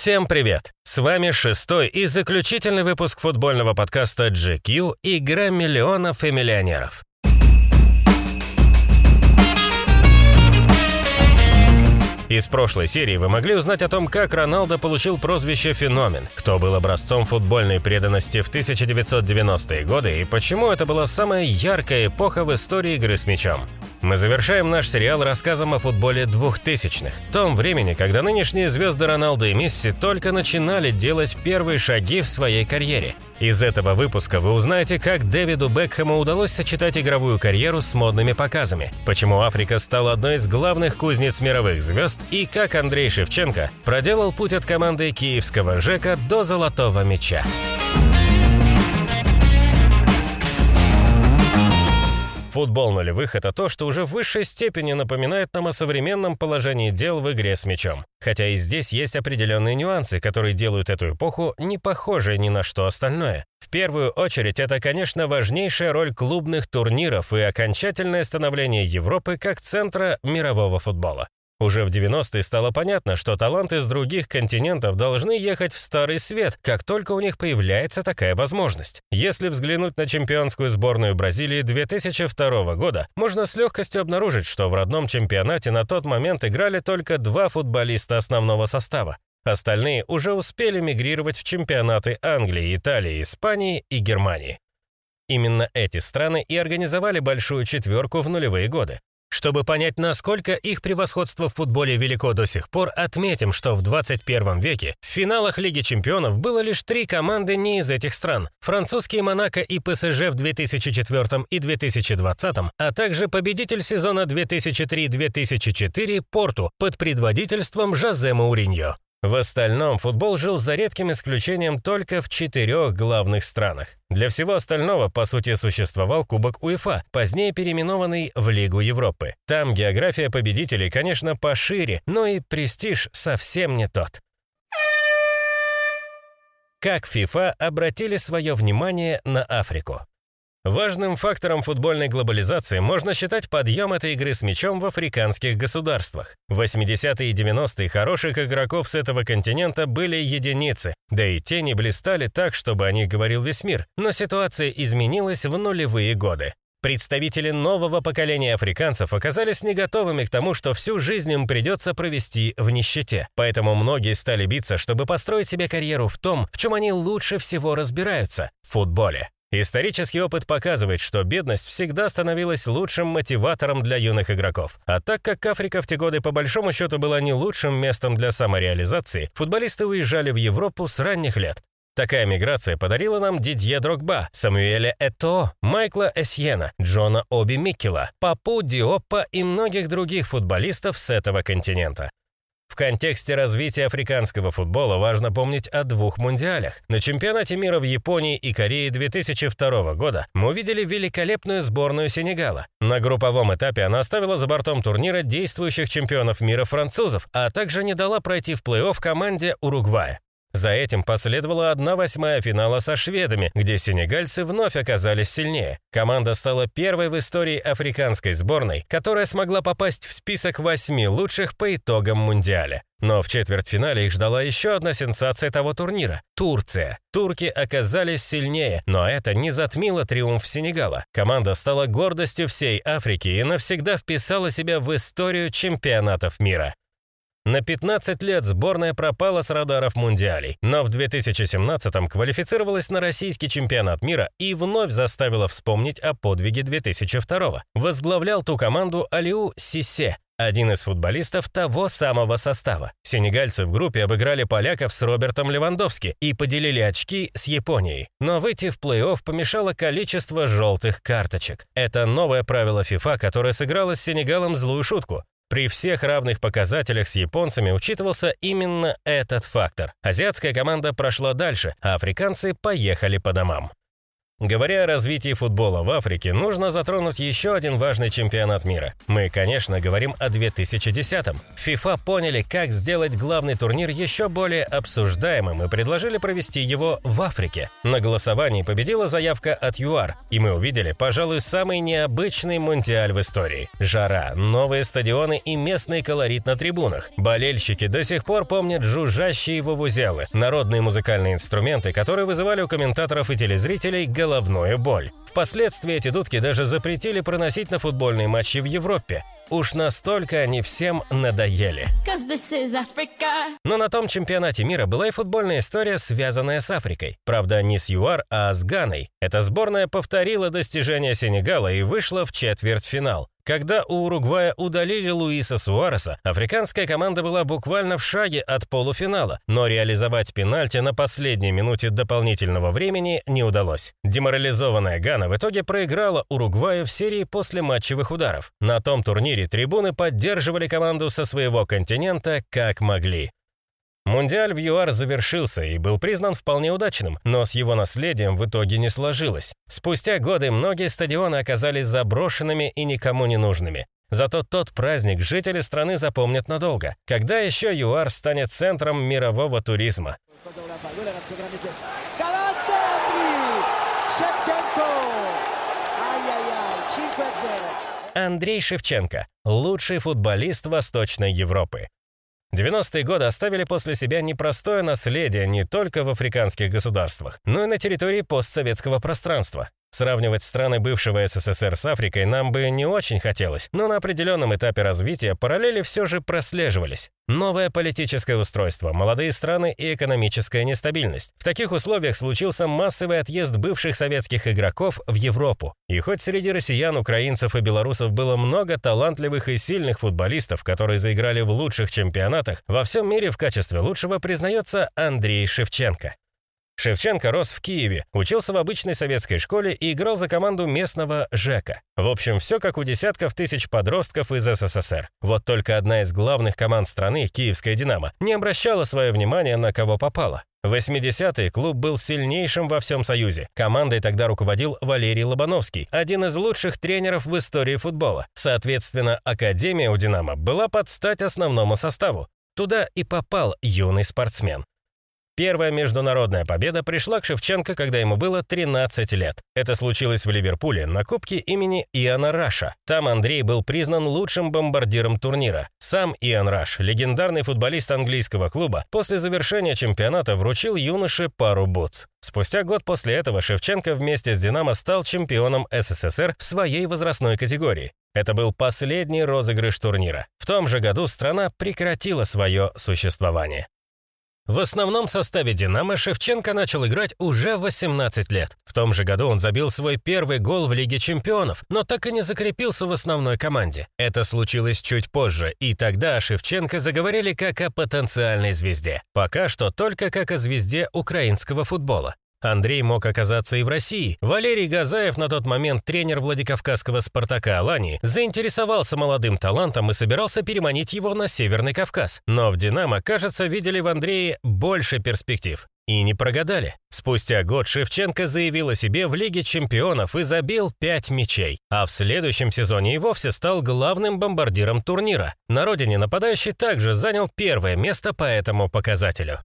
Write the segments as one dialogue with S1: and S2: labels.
S1: Всем привет! С вами шестой и заключительный выпуск футбольного подкаста GQ «Игра миллионов и миллионеров». Из прошлой серии вы могли узнать о том, как Роналдо получил прозвище «Феномен», кто был образцом футбольной преданности в 1990-е годы и почему это была самая яркая эпоха в истории игры с мячом. Мы завершаем наш сериал рассказом о футболе двухтысячных, том времени, когда нынешние звезды Роналдо и Месси только начинали делать первые шаги в своей карьере. Из этого выпуска вы узнаете, как Дэвиду Бекхэму удалось сочетать игровую карьеру с модными показами, почему Африка стала одной из главных кузнец мировых звезд и как Андрей Шевченко проделал путь от команды киевского ЖЭКа до золотого мяча. Футбол нулевых – это то, что уже в высшей степени напоминает нам о современном положении дел в игре с мячом. Хотя и здесь есть определенные нюансы, которые делают эту эпоху не похожей ни на что остальное. В первую очередь, это, конечно, важнейшая роль клубных турниров и окончательное становление Европы как центра мирового футбола. Уже в 90-е стало понятно, что таланты с других континентов должны ехать в Старый Свет, как только у них появляется такая возможность. Если взглянуть на чемпионскую сборную Бразилии 2002 года, можно с легкостью обнаружить, что в родном чемпионате на тот момент играли только два футболиста основного состава. Остальные уже успели мигрировать в чемпионаты Англии, Италии, Испании и Германии. Именно эти страны и организовали большую четверку в нулевые годы. Чтобы понять, насколько их превосходство в футболе велико до сих пор, отметим, что в 21 веке в финалах Лиги чемпионов было лишь три команды не из этих стран. Французские «Монако» и «ПСЖ» в 2004 и 2020, а также победитель сезона 2003-2004 «Порту» под предводительством Жозе Мауриньо. В остальном футбол жил за редким исключением только в четырех главных странах. Для всего остального, по сути, существовал Кубок УЕФА, позднее переименованный в Лигу Европы. Там география победителей, конечно, пошире, но и престиж совсем не тот. Как ФИФА обратили свое внимание на Африку? Важным фактором футбольной глобализации можно считать подъем этой игры с мячом в африканских государствах. В 80-е и 90-е хороших игроков с этого континента были единицы, да и те не блистали так, чтобы о них говорил весь мир, но ситуация изменилась в нулевые годы. Представители нового поколения африканцев оказались не готовыми к тому, что всю жизнь им придется провести в нищете. Поэтому многие стали биться, чтобы построить себе карьеру в том, в чем они лучше всего разбираются – в футболе. Исторический опыт показывает, что бедность всегда становилась лучшим мотиватором для юных игроков. А так как Африка в те годы по большому счету была не лучшим местом для самореализации, футболисты уезжали в Европу с ранних лет. Такая миграция подарила нам Дидье Дрогба, Самуэля Это, Майкла Эсьена, Джона Оби Миккела, Папу Диоппа и многих других футболистов с этого континента. В контексте развития африканского футбола важно помнить о двух мундиалях. На чемпионате мира в Японии и Корее 2002 года мы увидели великолепную сборную Сенегала. На групповом этапе она оставила за бортом турнира действующих чемпионов мира французов, а также не дала пройти в плей-офф команде Уругвая. За этим последовала 1-8 финала со шведами, где сенегальцы вновь оказались сильнее. Команда стала первой в истории африканской сборной, которая смогла попасть в список восьми лучших по итогам Мундиаля. Но в четвертьфинале их ждала еще одна сенсация того турнира – Турция. Турки оказались сильнее, но это не затмило триумф Сенегала. Команда стала гордостью всей Африки и навсегда вписала себя в историю чемпионатов мира. На 15 лет сборная пропала с радаров мундиалей, но в 2017-м квалифицировалась на российский чемпионат мира и вновь заставила вспомнить о подвиге 2002-го. Возглавлял ту команду Алиу Сисе, один из футболистов того самого состава. Сенегальцы в группе обыграли поляков с Робертом Левандовски и поделили очки с Японией. Но выйти в плей-офф помешало количество желтых карточек. Это новое правило ФИФА, которое сыграло с Сенегалом злую шутку. При всех равных показателях с японцами учитывался именно этот фактор. Азиатская команда прошла дальше, а африканцы поехали по домам. Говоря о развитии футбола в Африке, нужно затронуть еще один важный чемпионат мира. Мы, конечно, говорим о 2010-м. ФИФА поняли, как сделать главный турнир еще более обсуждаемым и предложили провести его в Африке. На голосовании победила заявка от ЮАР, и мы увидели, пожалуй, самый необычный мундиаль в истории. Жара, новые стадионы и местный колорит на трибунах. Болельщики до сих пор помнят жужжащие вовузелы, народные музыкальные инструменты, которые вызывали у комментаторов и телезрителей головную боль. Впоследствии эти дудки даже запретили проносить на футбольные матчи в Европе. Уж настолько они всем надоели. Но на том чемпионате мира была и футбольная история, связанная с Африкой. Правда, не с ЮАР, а с Ганой. Эта сборная повторила достижения Сенегала и вышла в четвертьфинал. Когда у Уругвая удалили Луиса Суареса, африканская команда была буквально в шаге от полуфинала, но реализовать пенальти на последней минуте дополнительного времени не удалось. Деморализованная Гана в итоге проиграла Уругваю в серии после матчевых ударов. На том турнире трибуны поддерживали команду со своего континента как могли. Мундиаль в ЮАР завершился и был признан вполне удачным, но с его наследием в итоге не сложилось. Спустя годы многие стадионы оказались заброшенными и никому не нужными. Зато тот праздник жители страны запомнят надолго, когда еще ЮАР станет центром мирового туризма. Андрей Шевченко – лучший футболист Восточной Европы. 90-е годы оставили после себя непростое наследие не только в африканских государствах, но и на территории постсоветского пространства. Сравнивать страны бывшего СССР с Африкой нам бы не очень хотелось, но на определенном этапе развития параллели все же прослеживались. Новое политическое устройство, молодые страны и экономическая нестабильность. В таких условиях случился массовый отъезд бывших советских игроков в Европу. И хоть среди россиян, украинцев и белорусов было много талантливых и сильных футболистов, которые заиграли в лучших чемпионатах, во всем мире в качестве лучшего признается Андрей Шевченко. Шевченко рос в Киеве, учился в обычной советской школе и играл за команду местного ЖЭКа. В общем, все как у десятков тысяч подростков из СССР. Вот только одна из главных команд страны, Киевская «Динамо», не обращала свое внимание на кого попало. В 80-е клуб был сильнейшим во всем Союзе. Командой тогда руководил Валерий Лобановский, один из лучших тренеров в истории футбола. Соответственно, Академия у «Динамо» была под стать основному составу. Туда и попал юный спортсмен. Первая международная победа пришла к Шевченко, когда ему было 13 лет. Это случилось в Ливерпуле на Кубке имени Иоанна Раша. Там Андрей был признан лучшим бомбардиром турнира. Сам Иоанн Раш, легендарный футболист английского клуба, после завершения чемпионата вручил юноше пару бутс. Спустя год после этого Шевченко вместе с «Динамо» стал чемпионом СССР в своей возрастной категории. Это был последний розыгрыш турнира. В том же году страна прекратила свое существование. В основном составе «Динамо» Шевченко начал играть уже в 18 лет. В том же году он забил свой первый гол в Лиге чемпионов, но так и не закрепился в основной команде. Это случилось чуть позже, и тогда о Шевченко заговорили как о потенциальной звезде. Пока что только как о звезде украинского футбола. Андрей мог оказаться и в России. Валерий Газаев, на тот момент тренер Владикавказского «Спартака» Алании, заинтересовался молодым талантом и собирался переманить его на Северный Кавказ. Но в «Динамо», кажется, видели в Андрее больше перспектив. И не прогадали. Спустя год Шевченко заявил о себе в Лиге чемпионов и забил пять мячей. А в следующем сезоне и вовсе стал главным бомбардиром турнира. На родине нападающий также занял первое место по этому показателю.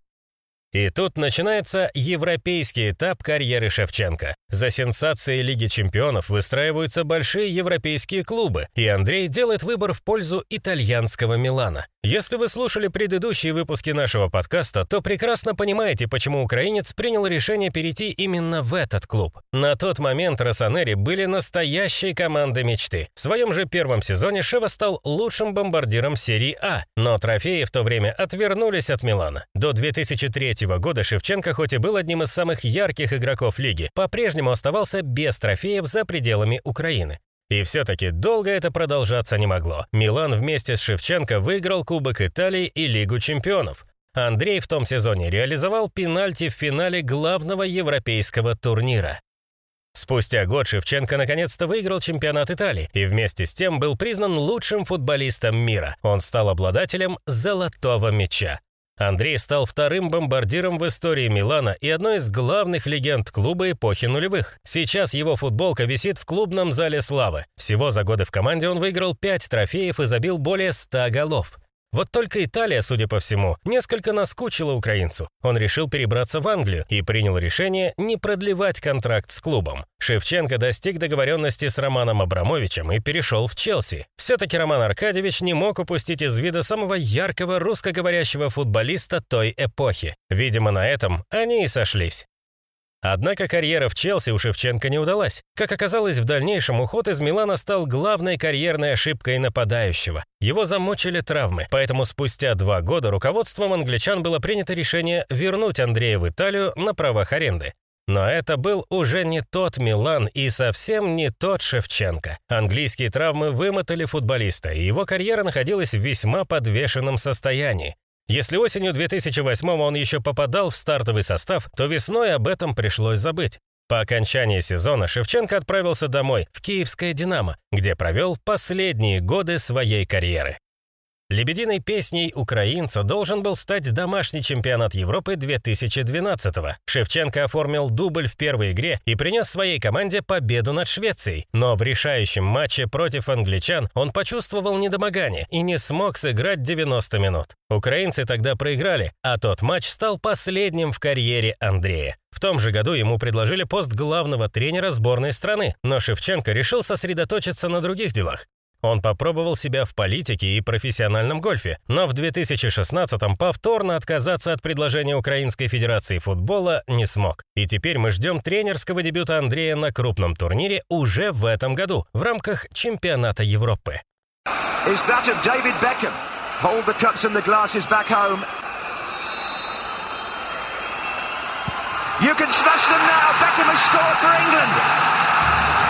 S1: И тут начинается европейский этап карьеры Шевченко. За сенсацией Лиги чемпионов выстраиваются большие европейские клубы, и Андрей делает выбор в пользу итальянского Милана. Если вы слушали предыдущие выпуски нашего подкаста, то прекрасно понимаете, почему украинец принял решение перейти именно в этот клуб. На тот момент Росонери были настоящей командой мечты. В своем же первом сезоне Шева стал лучшим бомбардиром серии А, но трофеи в то время отвернулись от Милана. До 2003 года Шевченко, хоть и был одним из самых ярких игроков лиги, по-прежнему оставался без трофеев за пределами Украины. И все-таки долго это продолжаться не могло. Милан вместе с Шевченко выиграл Кубок Италии и Лигу чемпионов. Андрей в том сезоне реализовал пенальти в финале главного европейского турнира. Спустя год Шевченко наконец-то выиграл чемпионат Италии и вместе с тем был признан лучшим футболистом мира. Он стал обладателем «золотого мяча». Андрей стал вторым бомбардиром в истории Милана и одной из главных легенд клуба эпохи нулевых. Сейчас его футболка висит в клубном зале славы. Всего за годы в команде он выиграл 5 трофеев и забил более 100 голов. Вот только Италия, судя по всему, несколько наскучила украинцу. Он решил перебраться в Англию и принял решение не продлевать контракт с клубом. Шевченко достиг договоренности с Романом Абрамовичем и перешел в Челси. Все-таки Роман Аркадьевич не мог упустить из вида самого яркого русскоговорящего футболиста той эпохи. Видимо, на этом они и сошлись. Однако карьера в Челси у Шевченко не удалась. Как оказалось, в дальнейшем уход из Милана стал главной карьерной ошибкой нападающего. Его замучили травмы, поэтому спустя два года руководством англичан было принято решение вернуть Андрея в Италию на правах аренды. Но это был уже не тот Милан и совсем не тот Шевченко. Английские травмы вымотали футболиста, и его карьера находилась в весьма подвешенном состоянии. Если осенью 2008 он еще попадал в стартовый состав, то весной об этом пришлось забыть. По окончании сезона Шевченко отправился домой, в Киевское «Динамо», где провел последние годы своей карьеры. Лебединой песней украинца должен был стать домашний чемпионат Европы 2012-го. Шевченко оформил дубль в первой игре и принес своей команде победу над Швецией. Но в решающем матче против англичан он почувствовал недомогание и не смог сыграть 90 минут. Украинцы тогда проиграли, а тот матч стал последним в карьере Андрея. В том же году ему предложили пост главного тренера сборной страны, но Шевченко решил сосредоточиться на других делах. Он попробовал себя в политике и профессиональном гольфе, но в 2016-м повторно отказаться от предложения Украинской Федерации футбола не смог. И теперь мы ждем тренерского дебюта Андрея на крупном турнире уже в этом году в рамках чемпионата Европы. You can smash them now. Beckham has scored for England.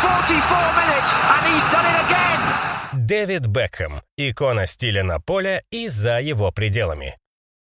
S1: 44 minutes and he's done it again. Дэвид Бекхэм, икона стиля на поле и за его пределами.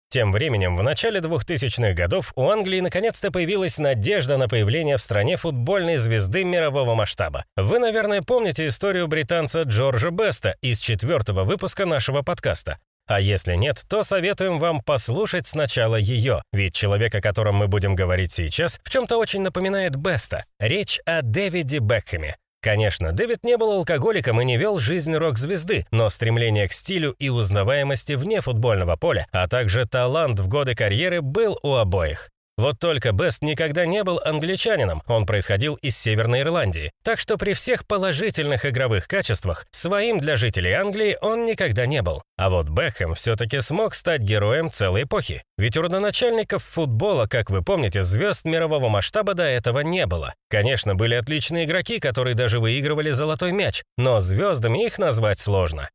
S1: Тем временем, в начале 2000-х годов у Англии наконец-то появилась надежда на появление в стране футбольной звезды мирового масштаба. Вы, наверное, помните историю британца Джорджа Беста из четвертого выпуска нашего подкаста. А если нет, то советуем вам послушать сначала ее, ведь человек, о котором мы будем говорить сейчас, в чем-то очень напоминает Беста. Речь о Дэвиде Бекхэме, Конечно, Дэвид не был алкоголиком и не вел жизнь рок-звезды, но стремление к стилю и узнаваемости вне футбольного поля, а также талант в годы карьеры был у обоих. Вот только Бест никогда не был англичанином, он происходил из Северной Ирландии. Так что при всех положительных игровых качествах, своим для жителей Англии он никогда не был. А вот Бекхэм все-таки смог стать героем целой эпохи. Ведь у родоначальников футбола, как вы помните, звезд мирового масштаба до этого не было. Конечно, были отличные игроки, которые даже выигрывали золотой мяч, но звездами их назвать сложно.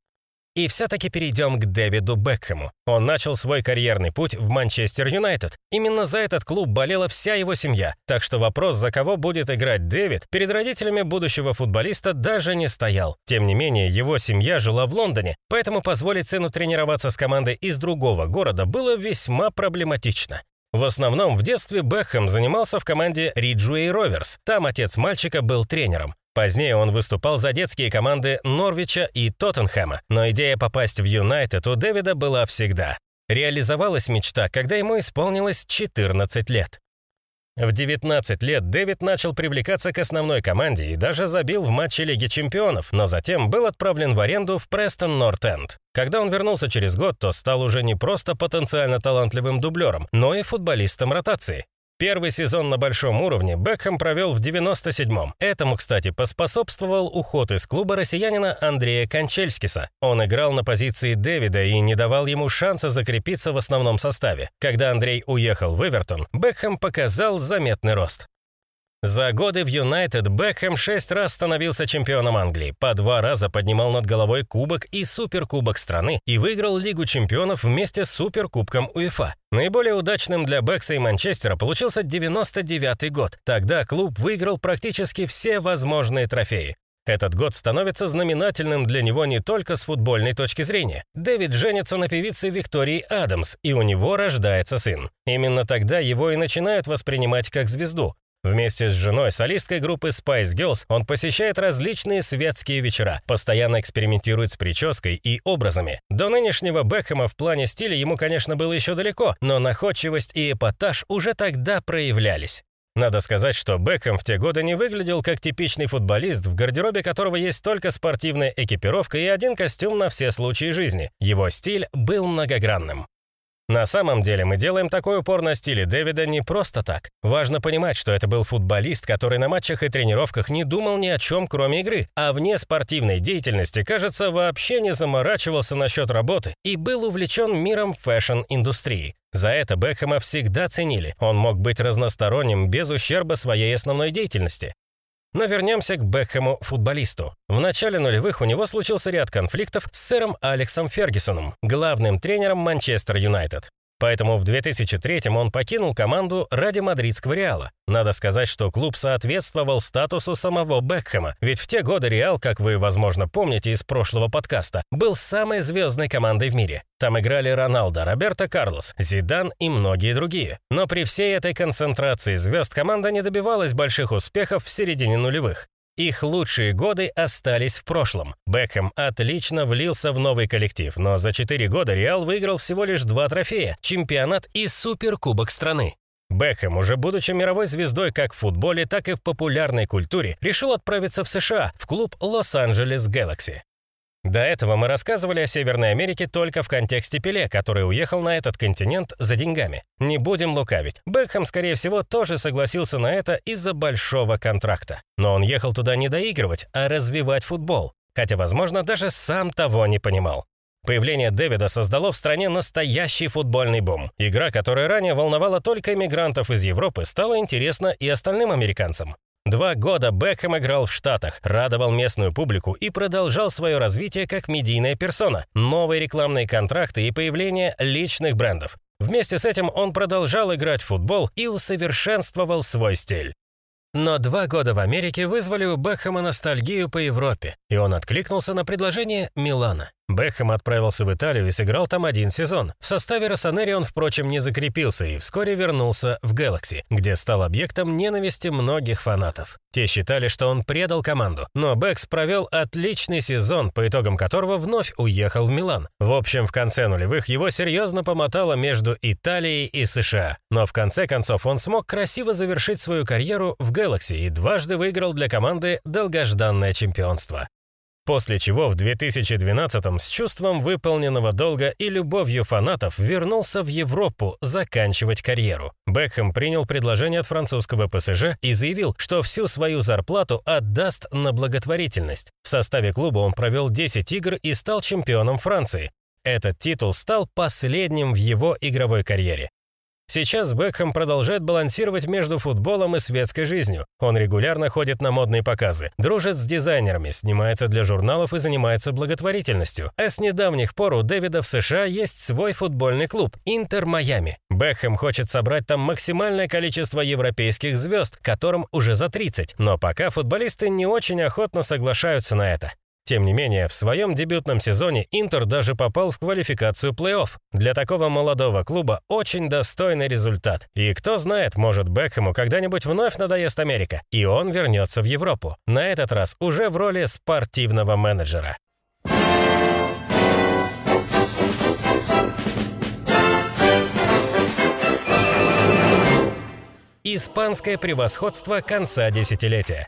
S1: И все-таки перейдем к Дэвиду Бекхэму. Он начал свой карьерный путь в Манчестер Юнайтед. Именно за этот клуб болела вся его семья, так что вопрос, за кого будет играть Дэвид, перед родителями будущего футболиста даже не стоял. Тем не менее, его семья жила в Лондоне, поэтому позволить сыну тренироваться с командой из другого города было весьма проблематично. В основном в детстве Бекхэм занимался в команде Риджуэй Роверс. Там отец мальчика был тренером. Позднее он выступал за детские команды Норвича и Тоттенхэма, но идея попасть в Юнайтед у Дэвида была всегда. Реализовалась мечта, когда ему исполнилось 14 лет. В 19 лет Дэвид начал привлекаться к основной команде и даже забил в матче Лиги чемпионов, но затем был отправлен в аренду в Престон Норт-Энд. Когда он вернулся через год, то стал уже не просто потенциально талантливым дублером, но и футболистом ротации. Первый сезон на большом уровне Бекхэм провел в 97-м. Этому, кстати, поспособствовал уход из клуба россиянина Андрея Кончельскиса. Он играл на позиции Дэвида и не давал ему шанса закрепиться в основном составе. Когда Андрей уехал в Эвертон, Бекхэм показал заметный рост. За годы в Юнайтед Бекхэм шесть раз становился чемпионом Англии, по два раза поднимал над головой кубок и суперкубок страны и выиграл Лигу чемпионов вместе с суперкубком УЕФА. Наиболее удачным для Бекса и Манчестера получился 99 год. Тогда клуб выиграл практически все возможные трофеи. Этот год становится знаменательным для него не только с футбольной точки зрения. Дэвид женится на певице Виктории Адамс, и у него рождается сын. Именно тогда его и начинают воспринимать как звезду. Вместе с женой, солисткой группы Spice Girls, он посещает различные светские вечера, постоянно экспериментирует с прической и образами. До нынешнего Бекхэма в плане стиля ему, конечно, было еще далеко, но находчивость и эпатаж уже тогда проявлялись. Надо сказать, что Бекхэм в те годы не выглядел как типичный футболист, в гардеробе которого есть только спортивная экипировка и один костюм на все случаи жизни. Его стиль был многогранным. На самом деле мы делаем такой упор на стиле Дэвида не просто так. Важно понимать, что это был футболист, который на матчах и тренировках не думал ни о чем, кроме игры, а вне спортивной деятельности, кажется, вообще не заморачивался насчет работы и был увлечен миром фэшн-индустрии. За это Бекхэма всегда ценили. Он мог быть разносторонним без ущерба своей основной деятельности. Но вернемся к Бекхэму футболисту. В начале нулевых у него случился ряд конфликтов с сэром Алексом Фергюсоном, главным тренером Манчестер Юнайтед. Поэтому в 2003 он покинул команду ради мадридского Реала. Надо сказать, что клуб соответствовал статусу самого Бекхэма, ведь в те годы Реал, как вы, возможно, помните из прошлого подкаста, был самой звездной командой в мире. Там играли Роналдо, Роберто Карлос, Зидан и многие другие. Но при всей этой концентрации звезд команда не добивалась больших успехов в середине нулевых. Их лучшие годы остались в прошлом. Бекхэм отлично влился в новый коллектив, но за 4 года Реал выиграл всего лишь два трофея – чемпионат и суперкубок страны. Бекхэм, уже будучи мировой звездой как в футболе, так и в популярной культуре, решил отправиться в США, в клуб Лос-Анджелес Galaxy. До этого мы рассказывали о Северной Америке только в контексте Пеле, который уехал на этот континент за деньгами. Не будем лукавить. Бекхэм, скорее всего, тоже согласился на это из-за большого контракта. Но он ехал туда не доигрывать, а развивать футбол. Хотя, возможно, даже сам того не понимал. Появление Дэвида создало в стране настоящий футбольный бум. Игра, которая ранее волновала только иммигрантов из Европы, стала интересна и остальным американцам. Два года Бекхэм играл в Штатах, радовал местную публику и продолжал свое развитие как медийная персона, новые рекламные контракты и появление личных брендов. Вместе с этим он продолжал играть в футбол и усовершенствовал свой стиль. Но два года в Америке вызвали у Бекхэма ностальгию по Европе, и он откликнулся на предложение Милана. Бекхэм отправился в Италию и сыграл там один сезон. В составе Росонери он, впрочем, не закрепился и вскоре вернулся в Galaxy, где стал объектом ненависти многих фанатов. Те считали, что он предал команду, но Бэкс провел отличный сезон, по итогам которого вновь уехал в Милан. В общем, в конце нулевых его серьезно помотало между Италией и США. Но в конце концов он смог красиво завершить свою карьеру в Galaxy и дважды выиграл для команды долгожданное чемпионство. После чего в 2012-м с чувством выполненного долга и любовью фанатов вернулся в Европу заканчивать карьеру. Бекхэм принял предложение от французского ПСЖ и заявил, что всю свою зарплату отдаст на благотворительность. В составе клуба он провел 10 игр и стал чемпионом Франции. Этот титул стал последним в его игровой карьере. Сейчас Бекхэм продолжает балансировать между футболом и светской жизнью. Он регулярно ходит на модные показы, дружит с дизайнерами, снимается для журналов и занимается благотворительностью. А с недавних пор у Дэвида в США есть свой футбольный клуб «Интер Майами». Бекхэм хочет собрать там максимальное количество европейских звезд, которым уже за 30, но пока футболисты не очень охотно соглашаются на это. Тем не менее, в своем дебютном сезоне Интер даже попал в квалификацию плей-офф. Для такого молодого клуба очень достойный результат. И кто знает, может Бекхэму когда-нибудь вновь надоест Америка, и он вернется в Европу. На этот раз уже в роли спортивного менеджера. Испанское превосходство конца десятилетия.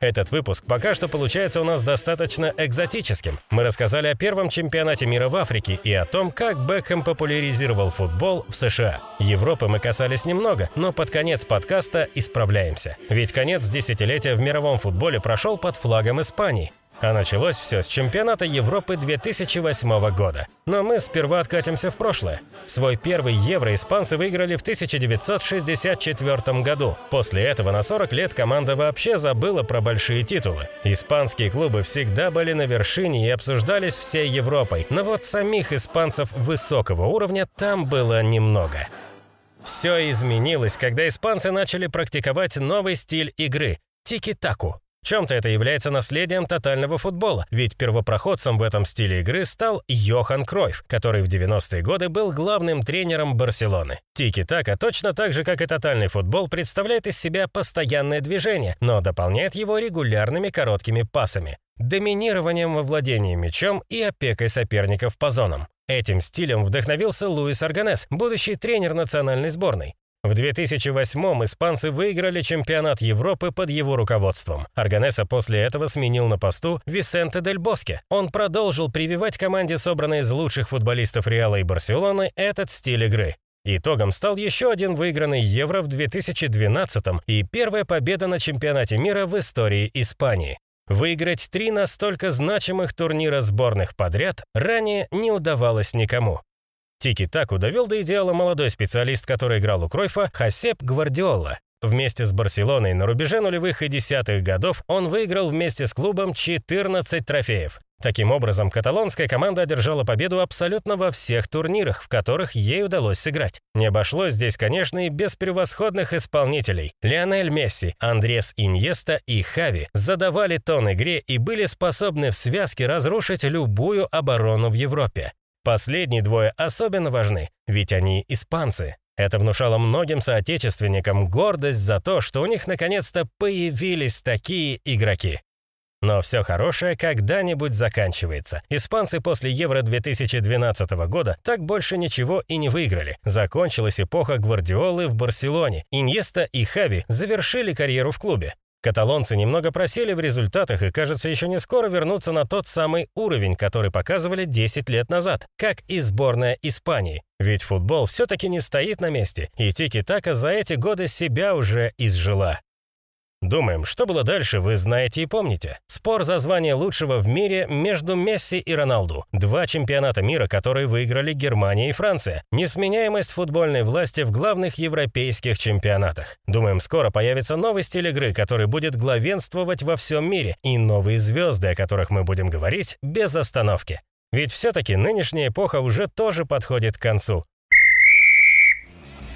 S1: Этот выпуск пока что получается у нас достаточно экзотическим. Мы рассказали о первом чемпионате мира в Африке и о том, как Бекхэм популяризировал футбол в США. Европы мы касались немного, но под конец подкаста исправляемся. Ведь конец десятилетия в мировом футболе прошел под флагом Испании. А началось все с чемпионата Европы 2008 года. Но мы сперва откатимся в прошлое. Свой первый Евро испанцы выиграли в 1964 году. После этого на 40 лет команда вообще забыла про большие титулы. Испанские клубы всегда были на вершине и обсуждались всей Европой, но вот самих испанцев высокого уровня там было немного. Все изменилось, когда испанцы начали практиковать новый стиль игры – тики-таку. В чем-то это является наследием тотального футбола, ведь первопроходцем в этом стиле игры стал Йохан Кройф, который в 90-е годы был главным тренером Барселоны. Тики-така точно так же, как и тотальный футбол, представляет из себя постоянное движение, но дополняет его регулярными короткими пасами доминированием во владении мячом и опекой соперников по зонам. Этим стилем вдохновился Луис Арганес, будущий тренер национальной сборной. В 2008-м испанцы выиграли чемпионат Европы под его руководством. Арганеса после этого сменил на посту Висенте Дель Боске. Он продолжил прививать команде, собранной из лучших футболистов Реала и Барселоны, этот стиль игры. Итогом стал еще один выигранный Евро в 2012 и первая победа на чемпионате мира в истории Испании. Выиграть три настолько значимых турнира сборных подряд ранее не удавалось никому. Тики-таку довел до идеала молодой специалист, который играл у Кройфа, Хасеп Гвардиола. Вместе с Барселоной на рубеже нулевых и десятых годов он выиграл вместе с клубом 14 трофеев. Таким образом, каталонская команда одержала победу абсолютно во всех турнирах, в которых ей удалось сыграть. Не обошлось здесь, конечно, и без превосходных исполнителей. Лионель Месси, Андрес Иньеста и Хави задавали тон игре и были способны в связке разрушить любую оборону в Европе. Последние двое особенно важны, ведь они испанцы. Это внушало многим соотечественникам гордость за то, что у них наконец-то появились такие игроки. Но все хорошее когда-нибудь заканчивается. Испанцы после Евро 2012 года так больше ничего и не выиграли. Закончилась эпоха Гвардиолы в Барселоне. Иньеста и Хави завершили карьеру в клубе. Каталонцы немного просели в результатах и, кажется, еще не скоро вернутся на тот самый уровень, который показывали 10 лет назад, как и сборная Испании. Ведь футбол все-таки не стоит на месте, и Тики-Така за эти годы себя уже изжила. Думаем, что было дальше, вы знаете и помните. Спор за звание лучшего в мире между Месси и Роналду. Два чемпионата мира, которые выиграли Германия и Франция. Несменяемость футбольной власти в главных европейских чемпионатах. Думаем, скоро появится новый стиль игры, который будет главенствовать во всем мире, и новые звезды, о которых мы будем говорить без остановки. Ведь все-таки нынешняя эпоха уже тоже подходит к концу.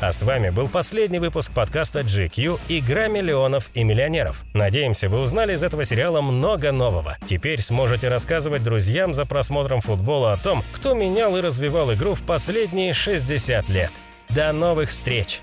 S1: А с вами был последний выпуск подкаста GQ «Игра миллионов и миллионеров». Надеемся, вы узнали из этого сериала много нового. Теперь сможете рассказывать друзьям за просмотром футбола о том, кто менял и развивал игру в последние 60 лет. До новых встреч!